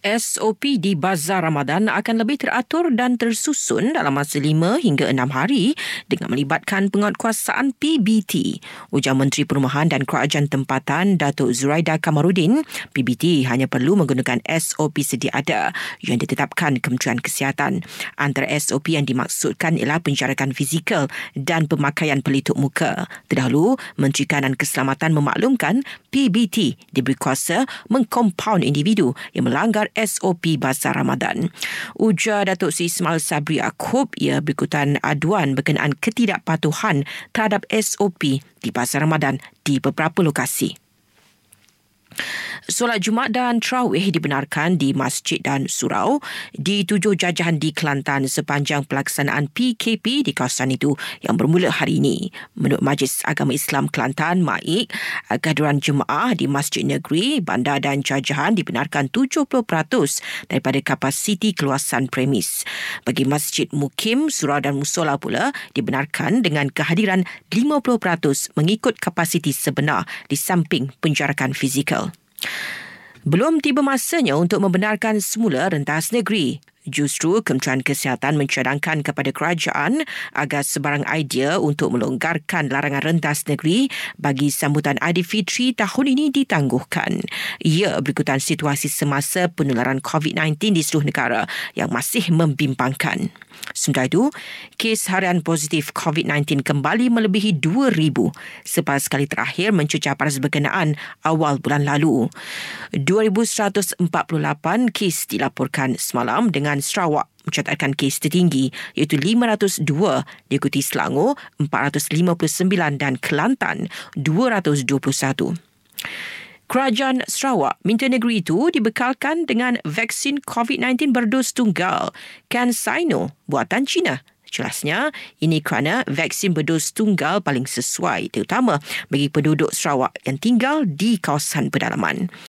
SOP di Bazar Ramadan akan lebih teratur dan tersusun dalam masa 5 hingga 6 hari dengan melibatkan penguatkuasaan PBT. Ujar Menteri Perumahan dan Kerajaan Tempatan Datuk Zuraida Kamarudin, PBT hanya perlu menggunakan SOP sedia ada yang ditetapkan Kementerian Kesihatan. Antara SOP yang dimaksudkan ialah penjarakan fizikal dan pemakaian pelitup muka. Terdahulu, Menteri Kanan Keselamatan memaklumkan PBT diberi kuasa mengkompaun individu yang melanggar SOP Bazar Ramadan. Ujar Datuk Sri Ismail Sabri Akub ia berikutan aduan berkenaan ketidakpatuhan terhadap SOP di Bazar Ramadan di beberapa lokasi. Solat Jumat dan Terawih dibenarkan di masjid dan surau di tujuh jajahan di Kelantan sepanjang pelaksanaan PKP di kawasan itu yang bermula hari ini. Menurut Majlis Agama Islam Kelantan, MAIK, kehadiran jemaah di masjid negeri, bandar dan jajahan dibenarkan 70% daripada kapasiti keluasan premis. Bagi masjid mukim, surau dan musola pula dibenarkan dengan kehadiran 50% mengikut kapasiti sebenar di samping penjarakan fizikal. Belum tiba masanya untuk membenarkan semula rentas negeri. Justru Kementerian Kesihatan mencadangkan kepada kerajaan agar sebarang idea untuk melonggarkan larangan rentas negeri bagi sambutan Aidilfitri tahun ini ditangguhkan. Ia berikutan situasi semasa penularan COVID-19 di seluruh negara yang masih membimbangkan. Sementara itu, kes harian positif COVID-19 kembali melebihi 2,000 selepas kali terakhir mencecah pada berkenaan awal bulan lalu. 2,148 kes dilaporkan semalam dengan dengan Sarawak mencatatkan kes tertinggi iaitu 502 diikuti Selangor 459 dan Kelantan 221. Kerajaan Sarawak minta negeri itu dibekalkan dengan vaksin COVID-19 berdos tunggal CanSino buatan China. Jelasnya, ini kerana vaksin berdos tunggal paling sesuai terutama bagi penduduk Sarawak yang tinggal di kawasan pedalaman.